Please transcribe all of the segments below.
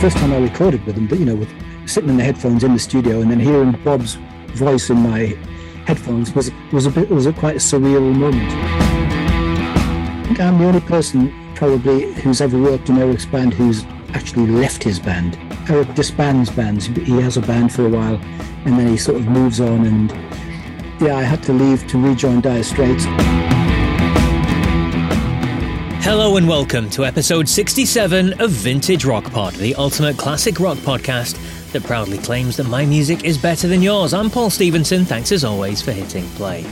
first time I recorded with them, but you know, with sitting in the headphones in the studio and then hearing Bob's voice in my headphones was was a bit was a quite a surreal moment. I think I'm the only person probably who's ever worked in Eric's band who's actually left his band. Eric disbands bands. He has a band for a while, and then he sort of moves on. And yeah, I had to leave to rejoin Dire Straits. Hello and welcome to episode 67 of Vintage Rock Pod, the ultimate classic rock podcast that proudly claims that my music is better than yours. I'm Paul Stevenson. Thanks as always for hitting play.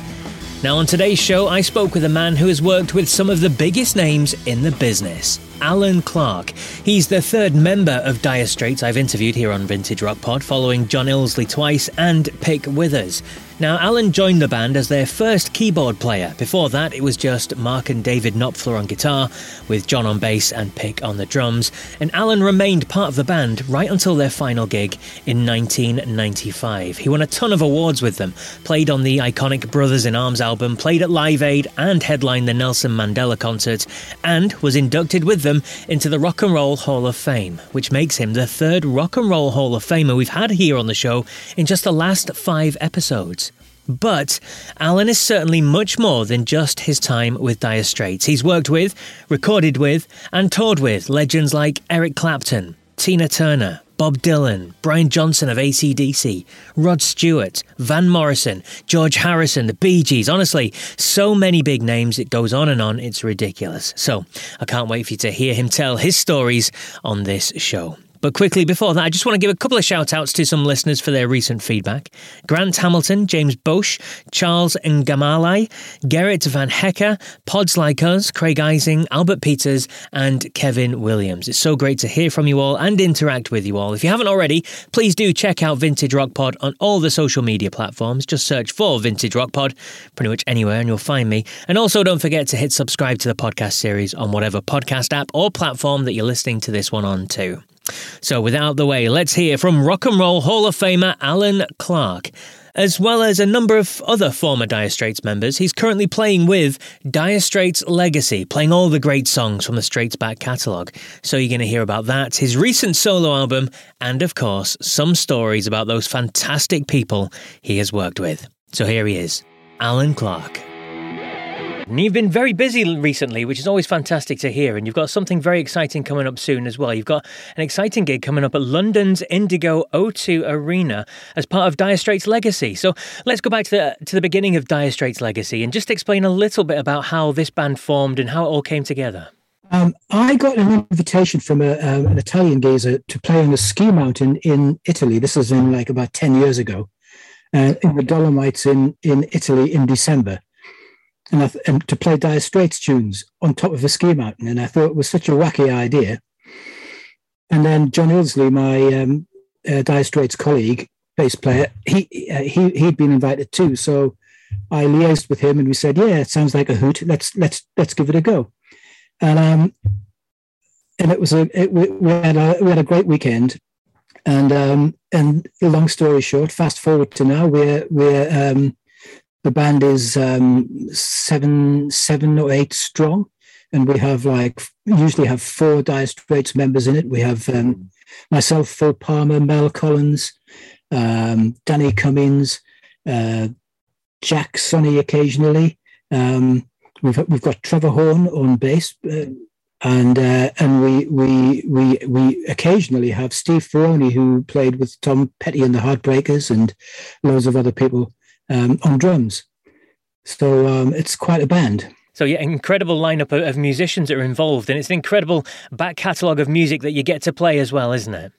Now, on today's show, I spoke with a man who has worked with some of the biggest names in the business. Alan Clark. He's the third member of Dire Straits I've interviewed here on Vintage Rock Pod, following John Illsley twice and Pick Withers. Now, Alan joined the band as their first keyboard player. Before that, it was just Mark and David Knopfler on guitar, with John on bass and Pick on the drums. And Alan remained part of the band right until their final gig in 1995. He won a ton of awards with them, played on the iconic Brothers in Arms album, played at Live Aid, and headlined the Nelson Mandela concert, and was inducted with them into the Rock and Roll Hall of Fame, which makes him the third Rock and Roll Hall of Famer we've had here on the show in just the last five episodes. But Alan is certainly much more than just his time with Dire Straits. He's worked with, recorded with, and toured with legends like Eric Clapton, Tina Turner, Bob Dylan, Brian Johnson of ACDC, Rod Stewart, Van Morrison, George Harrison, the Bee Gees. Honestly, so many big names. It goes on and on. It's ridiculous. So I can't wait for you to hear him tell his stories on this show. But quickly before that, I just want to give a couple of shout outs to some listeners for their recent feedback. Grant Hamilton, James Bosch, Charles Ngamalai, Gerrit Van Hecker, Pods Like Us, Craig Ising, Albert Peters, and Kevin Williams. It's so great to hear from you all and interact with you all. If you haven't already, please do check out Vintage Rock Pod on all the social media platforms. Just search for Vintage Rock Pod pretty much anywhere and you'll find me. And also don't forget to hit subscribe to the podcast series on whatever podcast app or platform that you're listening to this one on too. So, without the way, let's hear from Rock and Roll Hall of Famer Alan Clark. As well as a number of other former Dire Straits members, he's currently playing with Dire Straits Legacy, playing all the great songs from the Straits back catalogue. So you're going to hear about that, his recent solo album, and of course, some stories about those fantastic people he has worked with. So here he is, Alan Clark. And you've been very busy recently, which is always fantastic to hear. And you've got something very exciting coming up soon as well. You've got an exciting gig coming up at London's Indigo O2 Arena as part of Dire Straits' legacy. So let's go back to the to the beginning of Dire Straits' legacy and just explain a little bit about how this band formed and how it all came together. Um, I got an invitation from a, um, an Italian geezer to play on a ski mountain in Italy. This was in like about 10 years ago, uh, in the Dolomites in, in Italy in December and, th- and to play Dire Straits tunes on top of a ski mountain. And I thought it was such a wacky idea. And then John Illsley, my um, uh, Dire Straits colleague, bass player, he, uh, he, he'd been invited too. So I liaised with him and we said, yeah, it sounds like a hoot. Let's, let's, let's give it a go. And, um, and it was a, it, we, we, had a, we had a great weekend. And, um, and long story short, fast forward to now, we're, we're, um, the band is um, seven, seven or eight strong, and we have like usually have four Dire Straits members in it. We have um, myself, Phil Palmer, Mel Collins, um, Danny Cummings, uh, Jack Sonni occasionally. Um, we've we've got Trevor Horn on bass. Uh, and uh, and we we we we occasionally have Steve Ferrone who played with Tom Petty and the Heartbreakers and loads of other people um, on drums. So um, it's quite a band. So yeah, incredible lineup of, musicians that are involved, and it's an incredible back catalogue of music that you get to play as well, isn't it?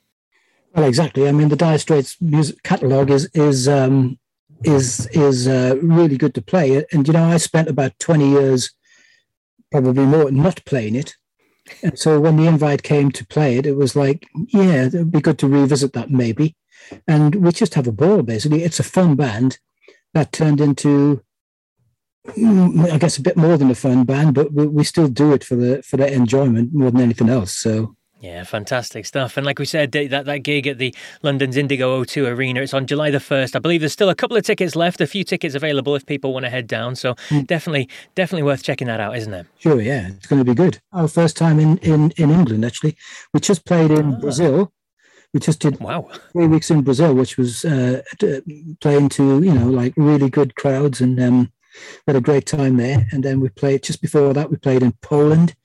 Well, exactly. I mean, the Dire Straits music catalogue is is um, is is uh, really good to play. And you know, I spent about twenty years, probably more, not playing it. And so when the invite came to play it, it was like, yeah, it'd be good to revisit that maybe. And we just have a ball. Basically, it's a fun band that turned into mm, I guess a bit more than a fun band, but we, we still do it for the for that enjoyment more than anything else. So yeah, fantastic stuff. And like we said, that, that gig at the London's Indigo O2 Arena, it's on July the 1st. I believe there's still a couple of tickets left, a few tickets available if people want to head down. So mm. definitely, definitely worth checking that out, isn't it? Sure, yeah. It's going to be good. Our first time in, in, in England, actually. We just played in ah. Brazil We just did wow three weeks in Brazil, which was uh, playing to you know like really good crowds, and um, had a great time there. And then we played just before that we played in Poland.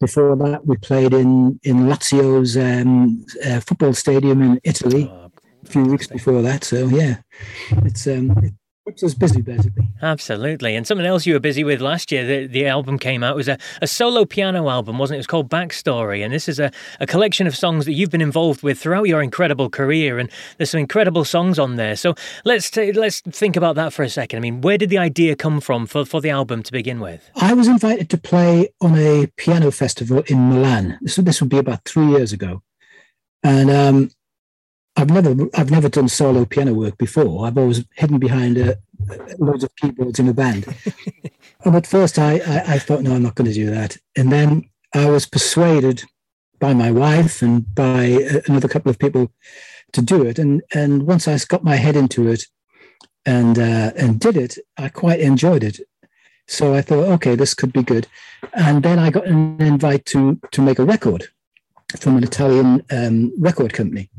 Before that, we played in in Lazio's um, uh, football stadium in Italy. Oh, a few weeks before that, so yeah, it's um, it, keeps us busy, basically. Absolutely. And something else you were busy with last year, the, the album came out, was a, a solo piano album, wasn't it? It was called Backstory. And this is a, a collection of songs that you've been involved with throughout your incredible career. And there's some incredible songs on there. So let's, t- let's think about that for a second. I mean, where did the idea come from for, for the album to begin with? I was invited to play on a piano festival in Milan. This, this would be about three years ago. And um, I've never I've never done solo piano work before. I've always hidden behind a, loads of keyboards in a band. and at first, I, I, I thought, no, I'm not going to do that. And then I was persuaded by my wife and by another couple of people to do it. And and once I got my head into it and uh, and did it, I quite enjoyed it. So I thought, okay, this could be good. And then I got an invite to to make a record from an Italian um, record company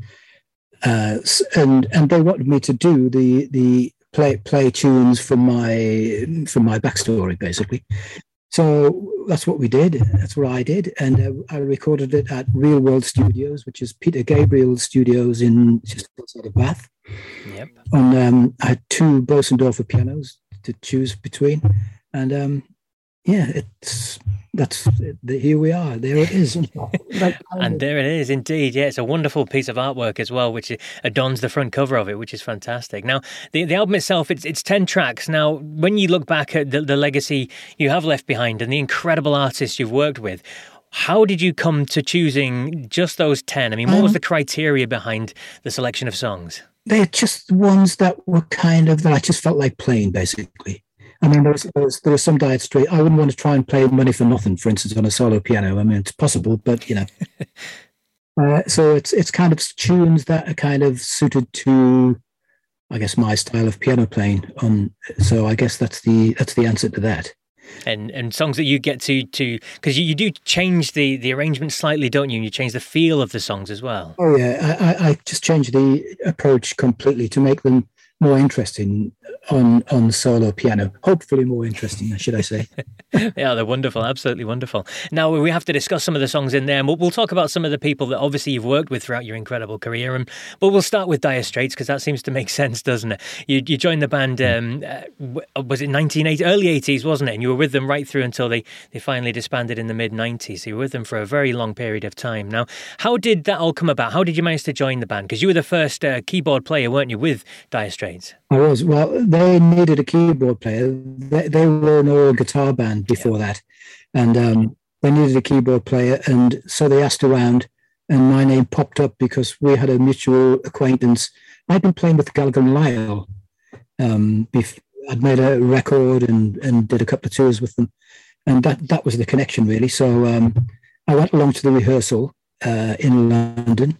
uh, and and they wanted me to do the the play play tunes from my from my backstory basically. So that's what we did. That's what I did, and uh, I recorded it at Real World Studios, which is Peter Gabriel Studios in just outside of Bath. Yep. And um, I had two Bosendorfer pianos to choose between, and um, yeah, it's that's here we are. There it is. and there it is, indeed. Yeah, it's a wonderful piece of artwork as well, which adorns the front cover of it, which is fantastic. Now, the the album itself, it's it's ten tracks. Now, when you look back at the, the legacy you have left behind and the incredible artists you've worked with, how did you come to choosing just those 10? I mean, what um, was the criteria behind the selection of songs? They're just ones that were kind of that I just felt like playing, basically. I mean, there's, there's, there are some Straits. I wouldn't want to try and play Money for Nothing, for instance, on a solo piano. I mean, it's possible, but you know. uh, so it's it's kind of tunes that are kind of suited to, I guess, my style of piano playing. On so I guess that's the that's the answer to that. And and songs that you get to to because you, you do change the the arrangement slightly, don't you? And you change the feel of the songs as well. Oh yeah, I, I just change the approach completely to make them more interesting on on solo piano. Hopefully, more interesting, should I say? yeah, they're wonderful, absolutely wonderful. Now we have to discuss some of the songs in there, and we'll, we'll talk about some of the people that obviously you've worked with throughout your incredible career. And but we'll start with Dire Straits because that seems to make sense, doesn't it? You you joined the band, um, uh, was it 1980, early 80s, wasn't it? And you were with them right through until they they finally disbanded in the mid 90s. So you were with them for a very long period of time. Now, how did that all come about? How did you manage to join the band? Because you were the first uh, keyboard player, weren't you, with Dire Straits? I was. Well, they needed a keyboard player. They, they were an all guitar band before that, and um, they needed a keyboard player, and so they asked around, and my name popped up because we had a mutual acquaintance. I'd been playing with Gallagher and Lyle. Um, I'd made a record and and did a couple of tours with them, and that that was the connection really. So um, I went along to the rehearsal uh, in London,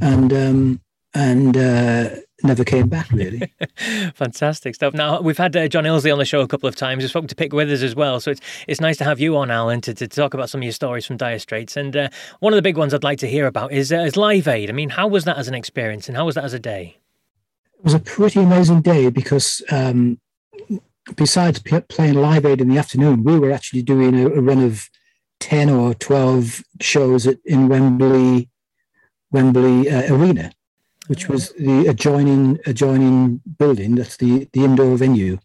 and um, and uh, never came back really. Fantastic stuff. Now we've had uh, John Illsley on the show a couple of times. We've spoken to Pick Withers as well, so it's it's nice to have you on, Alan, to, to talk about some of your stories from Dire Straits. And uh, one of the big ones I'd like to hear about is uh, is Live Aid. I mean, how was that as an experience, and how was that as a day? It was a pretty amazing day because um, besides p- playing Live Aid in the afternoon, we were actually doing a, a run of ten or twelve shows at, in Wembley Wembley uh, Arena which was the adjoining adjoining building. That's the the indoor venue.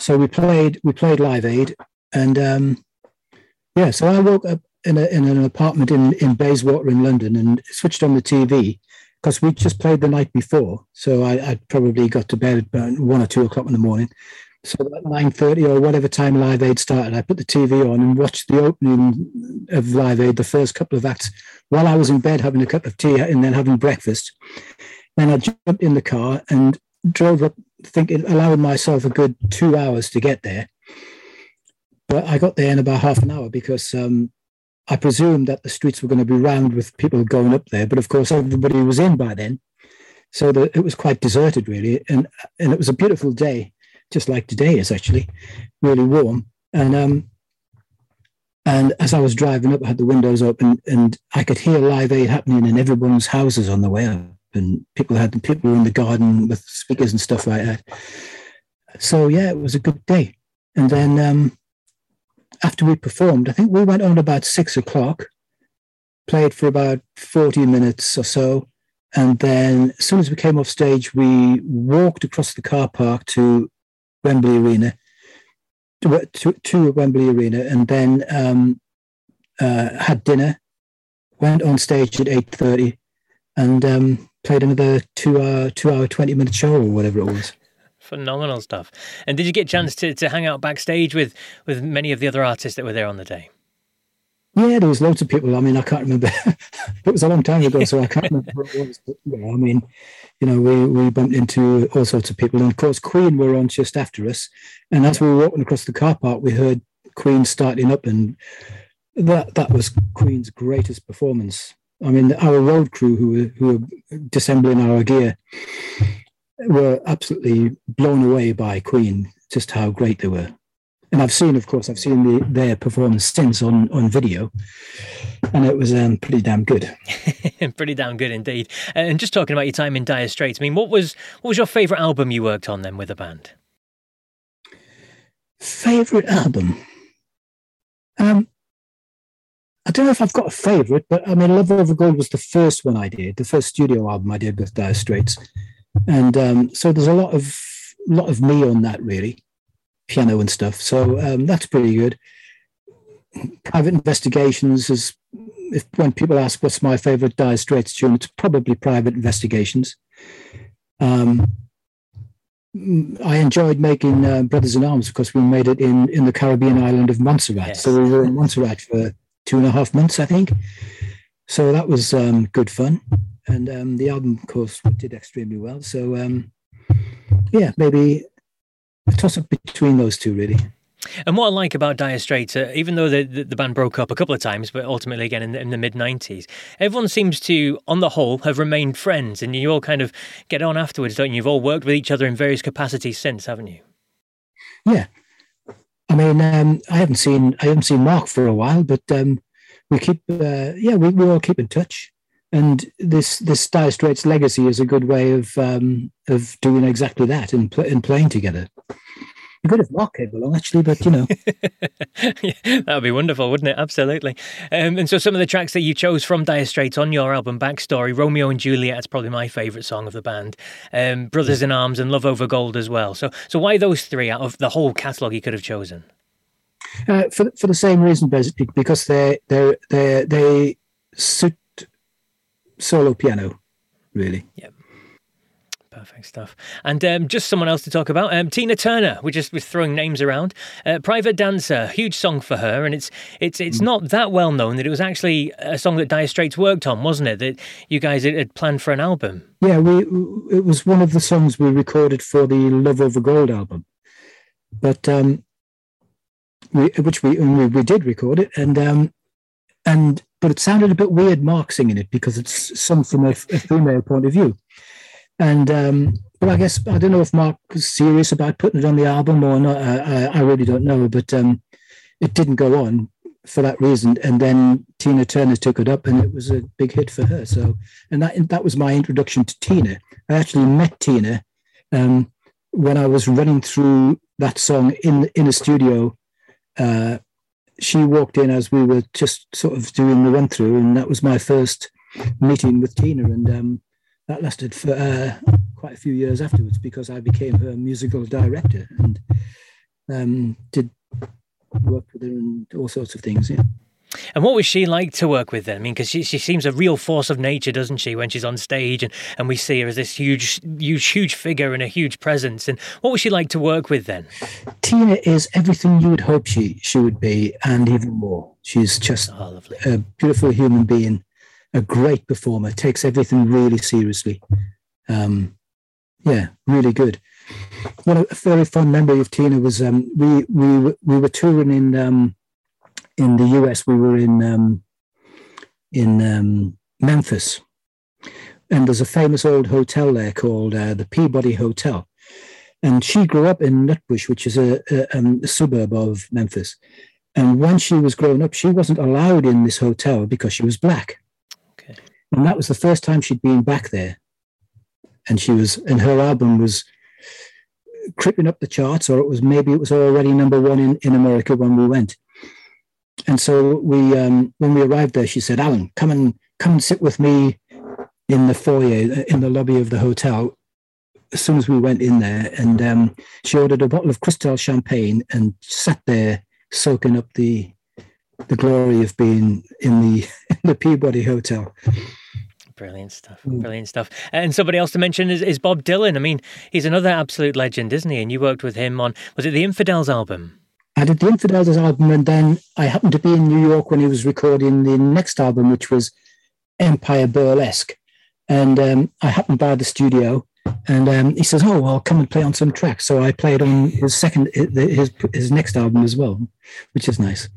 So we played we played Live Aid, and um, yeah. So I woke up in, a, in an apartment in in Bayswater in London and switched on the TV because we just played the night before. So I, I probably got to bed about one or two o'clock in the morning. So at nine thirty or whatever time Live Aid started, I put the TV on and watched the opening of Live Aid, the first couple of acts, while I was in bed having a cup of tea and then having breakfast. Then I jumped in the car and drove up, thinking, allowing myself a good two hours to get there. But I got there in about half an hour because um, I presumed that the streets were going to be round with people going up there. But of course, everybody was in by then. So the, it was quite deserted, really. And, and it was a beautiful day, just like today is actually, really warm. And um, And as I was driving up, I had the windows open, and I could hear Live Aid happening in everyone's houses on the way up. And people had people were in the garden with speakers and stuff like that. So yeah, it was a good day. And then um, after we performed, I think we went on about six o'clock, played for about 40 minutes or so. And then as soon as we came off stage, we walked across the car park to Wembley Arena, to, to, to Wembley Arena, and then um, uh, had dinner, went on stage at 8.30 and um, played another two hour, two hour, 20 minute show or whatever it was. Phenomenal stuff. And did you get a chance to, to hang out backstage with, with many of the other artists that were there on the day? Yeah, there was loads of people. I mean, I can't remember. it was a long time ago, so I can't remember what it was. But, yeah, I mean, you know, we, we bumped into all sorts of people. And of course, Queen were on just after us. And as we were walking across the car park, we heard Queen starting up. And that that was Queen's greatest performance. I mean, our road crew who were, who were disassembling our gear were absolutely blown away by Queen, just how great they were. And I've seen, of course, I've seen the, their performance since on, on video, and it was um, pretty damn good. pretty damn good indeed. And just talking about your time in Dire Straits, I mean, what was what was your favourite album you worked on then with the band? Favorite album? Um, I don't know if I've got a favourite, but I mean, Love Over Gold was the first one I did, the first studio album I did with Dire Straits and um, so there's a lot of lot of me on that really, piano and stuff. So um, that's pretty good. Private Investigations is if when people ask what's my favorite Dire Straits tune, it's probably Private Investigations. Um, I enjoyed making uh, Brothers in Arms because we made it in in the Caribbean island of Montserrat. Yes. So we were in Montserrat for two and a half months, I think. So that was um, good fun and um, the album, of course, did extremely well. So, um, yeah, maybe a toss up between those two, really. And what I like about Dire Straits, uh, even though the, the, the, band broke up a couple of times, but ultimately again in the, in the mid 90s, everyone seems to, on the whole, have remained friends and you all kind of get on afterwards, don't you? You've all worked with each other in various capacities since, haven't you? Yeah. I mean, um, I haven't seen I haven't seen Mark for a while, but um, we keep, uh, yeah, we, we all keep in touch and this this Dire Straits legacy is a good way of um, of doing exactly that and, pl- and playing together. Good if Mark came along, actually, but you know, yeah, that would be wonderful, wouldn't it? Absolutely. Um, and so, some of the tracks that you chose from Dire Straits on your album Backstory, Romeo and Juliet is probably my favourite song of the band. Um, Brothers in Arms and Love Over Gold as well. So, so why those three out of the whole catalogue you could have chosen? Uh, for for the same reason, basically, because they they they they suit solo piano, really. Yeah. Perfect stuff. And um, just someone else to talk about. Um, Tina Turner. We're just we're throwing names around. Uh, Private Dancer, huge song for her, and it's it's it's mm. not that well known that it was actually a song that Dire Straits worked on, wasn't it? That you guys had planned for an album. Yeah, we it was one of the songs we recorded for the Love Over Gold album, but um, we, which we, we we did record it, and um, and but it sounded a bit weird Mark singing it because it's some from a, a female point of view. And um, but I guess I don't know if Mark was serious about putting it on the album or not. I, I really don't know, but um, it didn't go on for that reason. And then Tina Turner took it up, and it was a big hit for her. So, and that that was my introduction to Tina. I actually met Tina um, when I was running through that song in in a studio uh, she walked in as we were just sort of doing the run through, and that was my first meeting with Tina, and um, that lasted for uh, quite a few years afterwards because I became her musical director and um, did work with her and all sorts of things. Yeah. And what was she like to work with then? I mean, because she, she seems a real force of nature, doesn't she, when she's on stage and, and we see her as this huge, huge, huge figure and a huge presence. And what was she like to work with then? Tina is everything you would hope she, she would be and even more. She's just oh, a beautiful human being, a great performer, takes everything really seriously. Um, yeah, really good. One a very fond memory of Tina was um, we we we were touring in um, in the US, we were in um, in um, Memphis, and there's a famous old hotel there called uh, the Peabody Hotel. And she grew up in Nutbush, which is a, a, um, a suburb of Memphis. And when she was growing up, she wasn't allowed in this hotel because she was black. And that was the first time she'd been back there. And she was, and her album was creeping up the charts, or it was maybe it was already number one in, in America when we went. And so we, um, when we arrived there, she said, "Alan, come and come and sit with me in the foyer in the lobby of the hotel." As soon as we went in there, and um, she ordered a bottle of Cristal champagne and sat there soaking up the the glory of being in the in the Peabody Hotel. Brilliant stuff. Brilliant stuff. And somebody else to mention is, is Bob Dylan. I mean, he's another absolute legend, isn't he? And you worked with him on was it the Infidels album? I did the Infidels album, and then I happened to be in New York when he was recording the next album, which was Empire Burlesque. And um, I happened by the studio, and um, he says, "Oh, well, come and play on some tracks." So I played on his second, his his next album as well, which is nice.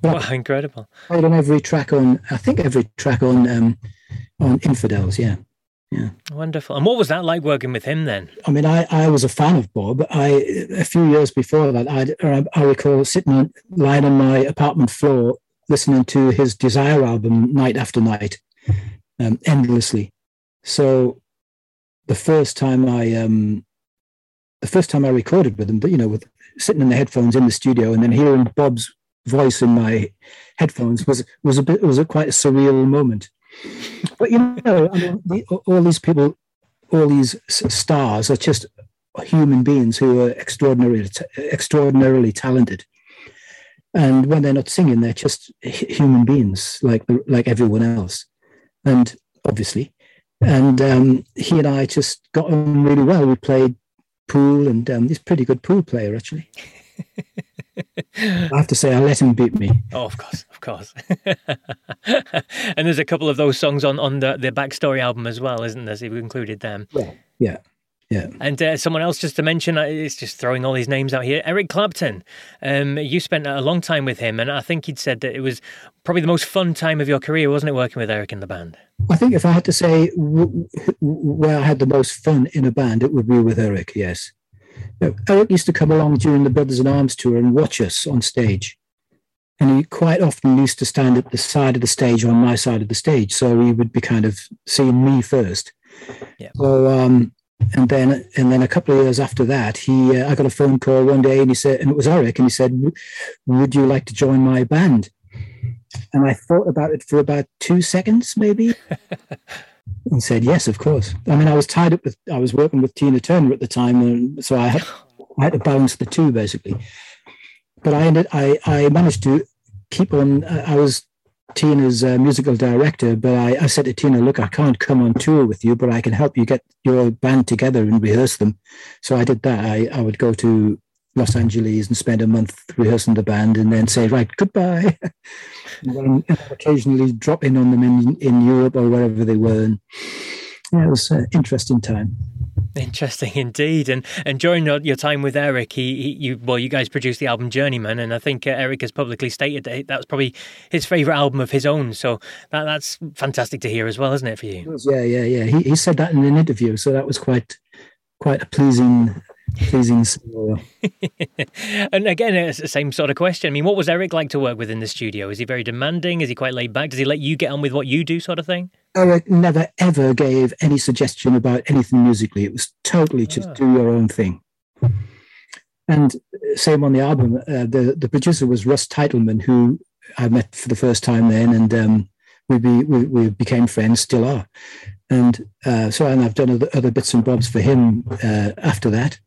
But wow, incredible! I played on every track on, I think every track on um, on Infidels. Yeah, yeah. Wonderful. And what was that like working with him then? I mean, I, I was a fan of Bob. I a few years before that, I I recall sitting on, lying on my apartment floor listening to his Desire album night after night, um, endlessly. So the first time I um, the first time I recorded with him, you know, with sitting in the headphones in the studio and then hearing Bob's voice in my headphones was was a bit was a quite a surreal moment. But you know, I mean, the, all these people, all these stars are just human beings who are extraordinarily extraordinarily talented. And when they're not singing, they're just human beings like like everyone else. And obviously, and um, he and I just got on really well. We played pool, and um, he's a pretty good pool player, actually. I have to say, I let him beat me. Oh, of course, of course. and there's a couple of those songs on, on the, the backstory album as well, isn't there? So we included them. Yeah, yeah. Yeah. And uh, someone else just to mention, uh, it's just throwing all these names out here. Eric Clapton. Um, you spent a long time with him, and I think he'd said that it was probably the most fun time of your career, wasn't it, working with Eric in the band? I think if I had to say w- where I had the most fun in a band, it would be with Eric, yes. Eric used to come along during the Brothers in Arms tour and watch us on stage. And he quite often used to stand at the side of the stage on my side of the stage. So he would be kind of seeing me first. Yeah. So um, and then and then a couple of years after that, he uh, I got a phone call one day, and he said, and it was Eric, and he said, "Would you like to join my band?" And I thought about it for about two seconds, maybe, and said, "Yes, of course." I mean, I was tied up with I was working with Tina Turner at the time, and so I had I had to balance the two basically. But I ended I I managed to keep on. I was Tina's uh, musical director, but I, I, said to Tina, look, I can't come on tour with you, but I can help you get your band together and rehearse them. So I did that. I, I would go to Los Angeles and spend a month rehearsing the band and then say, right, goodbye. and occasionally drop in on them in, in Europe or wherever they were. And yeah, it was an interesting time. Interesting indeed, and and during your, time with Eric, he, he, you well, you guys produced the album Journeyman, and I think uh, Eric has publicly stated that that was probably his favorite album of his own. So that that's fantastic to hear as well, isn't it for you? Yeah, yeah, yeah. He he said that in an interview, so that was quite quite a pleasing pleasing scenario. and again, it's the same sort of question. I mean, what was Eric like to work with in the studio? Is he very demanding? Is he quite laid back? Does he let you get on with what you do, sort of thing? Eric never ever gave any suggestion about anything musically. It was totally just oh. do your own thing. And same on the album. Uh, the the producer was Russ Titelman, who I met for the first time then, and um, we, be, we, we became friends, still are. And uh, so, and I've done other, other bits and bobs for him uh, after that.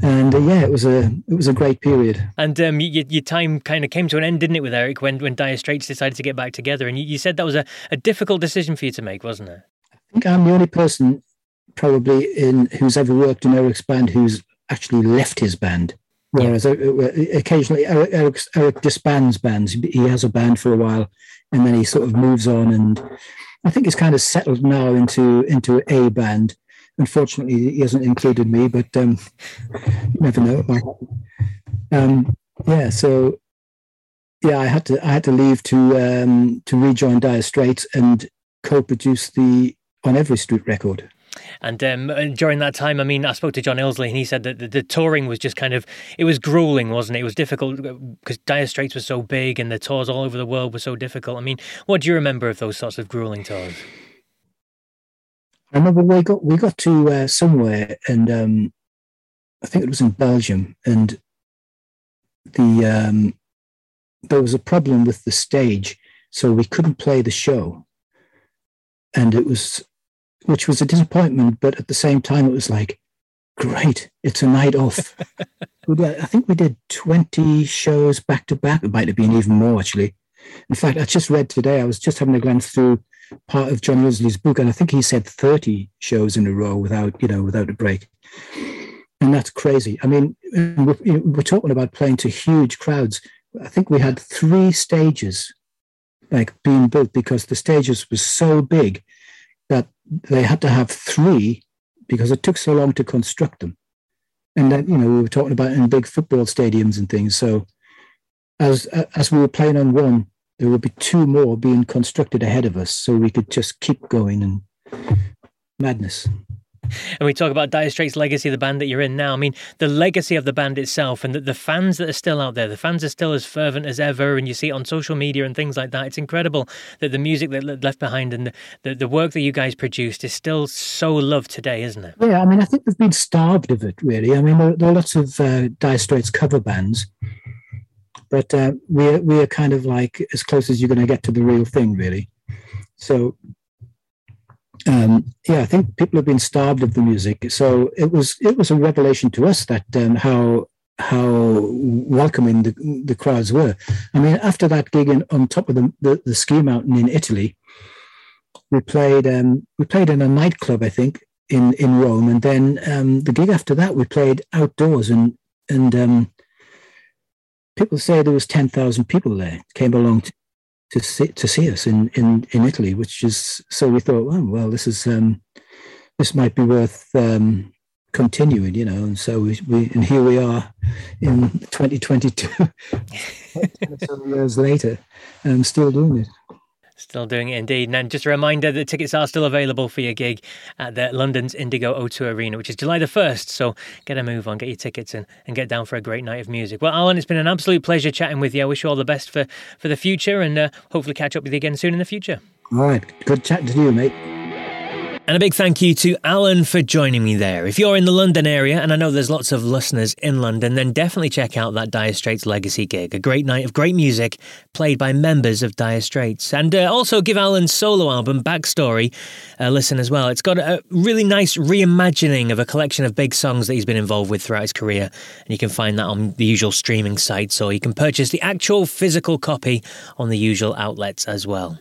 And uh, yeah, it was a it was a great period. And um, your, your, time kind of came to an end, didn't it, with Eric when when Dire Straits decided to get back together? And you, you said that was a, a difficult decision for you to make, wasn't it? I think I'm the only person probably in who's ever worked in Eric's band who's actually left his band. Whereas yeah. Uh, uh, occasionally Eric, Eric, Eric disbands bands. He has a band for a while, and then he sort of moves on and I think he's kind of settled now into into a band. Unfortunately, he hasn't included me, but um, you never know. Um, yeah, so yeah, I had to I had to leave to um, to rejoin Dire Straits and co-produce the On Every Street record. And um, during that time, I mean, I spoke to John Illsley and he said that the, the, touring was just kind of, it was grueling, wasn't it? It was difficult because Dire Straits was so big and the tours all over the world were so difficult. I mean, what do you remember of those sorts of grueling tours? I remember we got we got to uh, somewhere and um, I think it was in Belgium and the um, there was a problem with the stage, so we couldn't play the show, and it was which was a disappointment, but at the same time it was like great, it's a night off. I think we did twenty shows back to back. It might have been even more actually. In fact, I just read today. I was just having a glance through part of John Illsley's book, and I think he said 30 shows in a row without, you know, without a break. And that's crazy. I mean, we're, we're talking about playing to huge crowds. I think we had three stages like being built because the stages were so big they had to have three because it took so long to construct them. And then, you know, we were talking about in big football stadiums and things. So as as we were playing on one, there would be two more being constructed ahead of us so we could just keep going and madness and we talk about Dire Straits' legacy, the band that you're in now. I mean, the legacy of the band itself and the, the, fans that are still out there, the fans are still as fervent as ever, and you see it on social media and things like that. It's incredible that the music that left behind and the, the, the work that you guys produced is still so loved today, isn't it? Yeah, I mean, I think we've been starved of it, really. I mean, there, there are lots of uh, Dire Straits cover bands but uh, we're we're kind of like as close as you're going to get to the real thing, really. So, um, yeah, I think people have been starved of the music. So it was it was a revelation to us that um, how how welcoming the the crowds were. I mean, after that gig in, on top of the, the, the ski mountain in Italy, we played um, we played in a nightclub, I think, in in Rome, and then um, the gig after that we played outdoors and and um, people say there was 10,000 people there came along to, to, see, to see us in, in, in Italy, which is, so we thought, oh, well, this is, um, this might be worth um, continuing, you know, and so we, we and here we are in 2022, years later, and still doing it. Still doing it indeed. And just a reminder that tickets are still available for your gig at the London's Indigo O2 Arena, which is July the 1st. So get a move on, get your tickets and, and get down for a great night of music. Well, Alan, it's been an absolute pleasure chatting with you. I wish you all the best for, for the future and uh, hopefully catch up with you again soon in the future. All right. Good chatting to you, mate. And a big thank you to Alan for joining me there. If you're in the London area, and I know there's lots of listeners in London, then definitely check out that Dire Straits Legacy gig. A great night of great music played by members of Dire Straits. And uh, also give Alan's solo album, Backstory, a listen as well. It's got a really nice reimagining of a collection of big songs that he's been involved with throughout his career. And you can find that on the usual streaming sites, or you can purchase the actual physical copy on the usual outlets as well.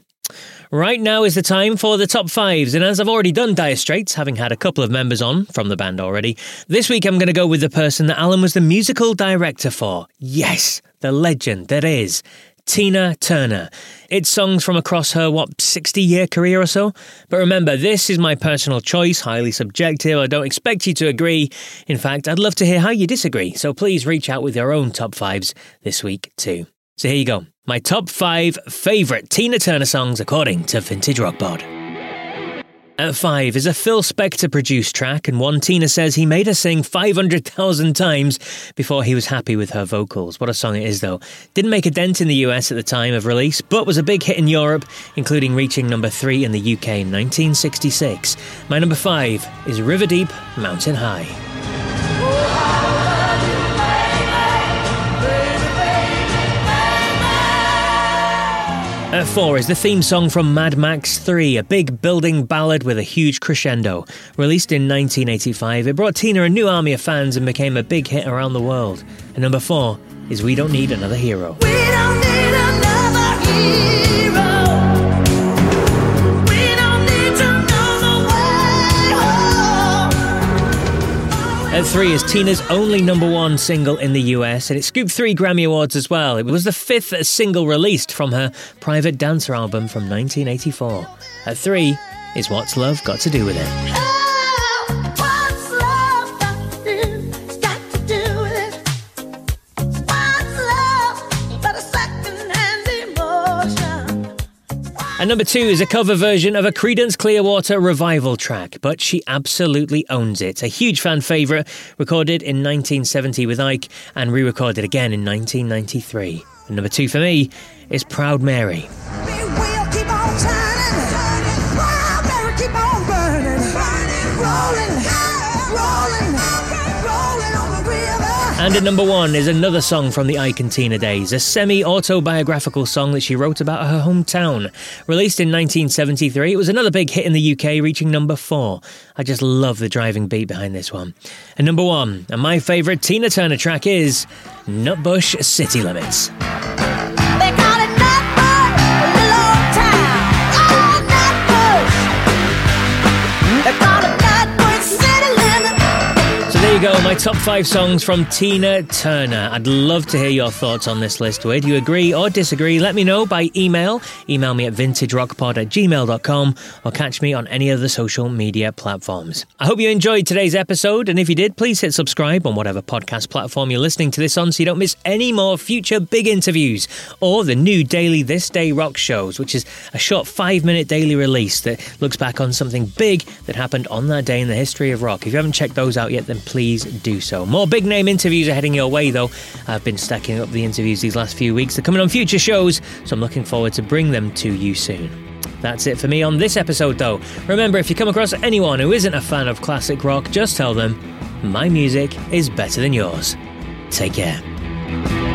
Right now is the time for the top fives, and as I've already done Dire Straits, having had a couple of members on from the band already, this week I'm going to go with the person that Alan was the musical director for. Yes, the legend that is Tina Turner. It's songs from across her, what, 60 year career or so? But remember, this is my personal choice, highly subjective. I don't expect you to agree. In fact, I'd love to hear how you disagree, so please reach out with your own top fives this week too. So here you go. My top five favourite Tina Turner songs according to Vintage Rock Pod. At five is a Phil Spector produced track, and one Tina says he made her sing 500,000 times before he was happy with her vocals. What a song it is, though. Didn't make a dent in the US at the time of release, but was a big hit in Europe, including reaching number three in the UK in 1966. My number five is River Deep, Mountain High. At four is the theme song from Mad Max 3, a big building ballad with a huge crescendo. Released in 1985, it brought Tina a new army of fans and became a big hit around the world. And number four is We Don't Need Another Hero. At three is Tina's only number one single in the US, and it scooped three Grammy Awards as well. It was the fifth single released from her Private Dancer album from 1984. At three is What's Love Got to Do with It? And number two is a cover version of a Creedence Clearwater revival track, but she absolutely owns it. A huge fan favourite, recorded in 1970 with Ike and re recorded again in 1993. And number two for me is Proud Mary. And at number one is another song from the Ike and Tina days, a semi autobiographical song that she wrote about her hometown. Released in 1973, it was another big hit in the UK, reaching number four. I just love the driving beat behind this one. And number one, and my favourite Tina Turner track is Nutbush City Limits. You go, my top five songs from Tina Turner. I'd love to hear your thoughts on this list. Do you agree or disagree? Let me know by email. Email me at vintagerockpod at gmail.com or catch me on any of the social media platforms. I hope you enjoyed today's episode, and if you did, please hit subscribe on whatever podcast platform you're listening to this on so you don't miss any more future big interviews or the new daily This Day Rock shows, which is a short five minute daily release that looks back on something big that happened on that day in the history of rock. If you haven't checked those out yet, then please please do so. More big name interviews are heading your way, though. I've been stacking up the interviews these last few weeks. They're coming on future shows, so I'm looking forward to bring them to you soon. That's it for me on this episode, though. Remember, if you come across anyone who isn't a fan of classic rock, just tell them my music is better than yours. Take care.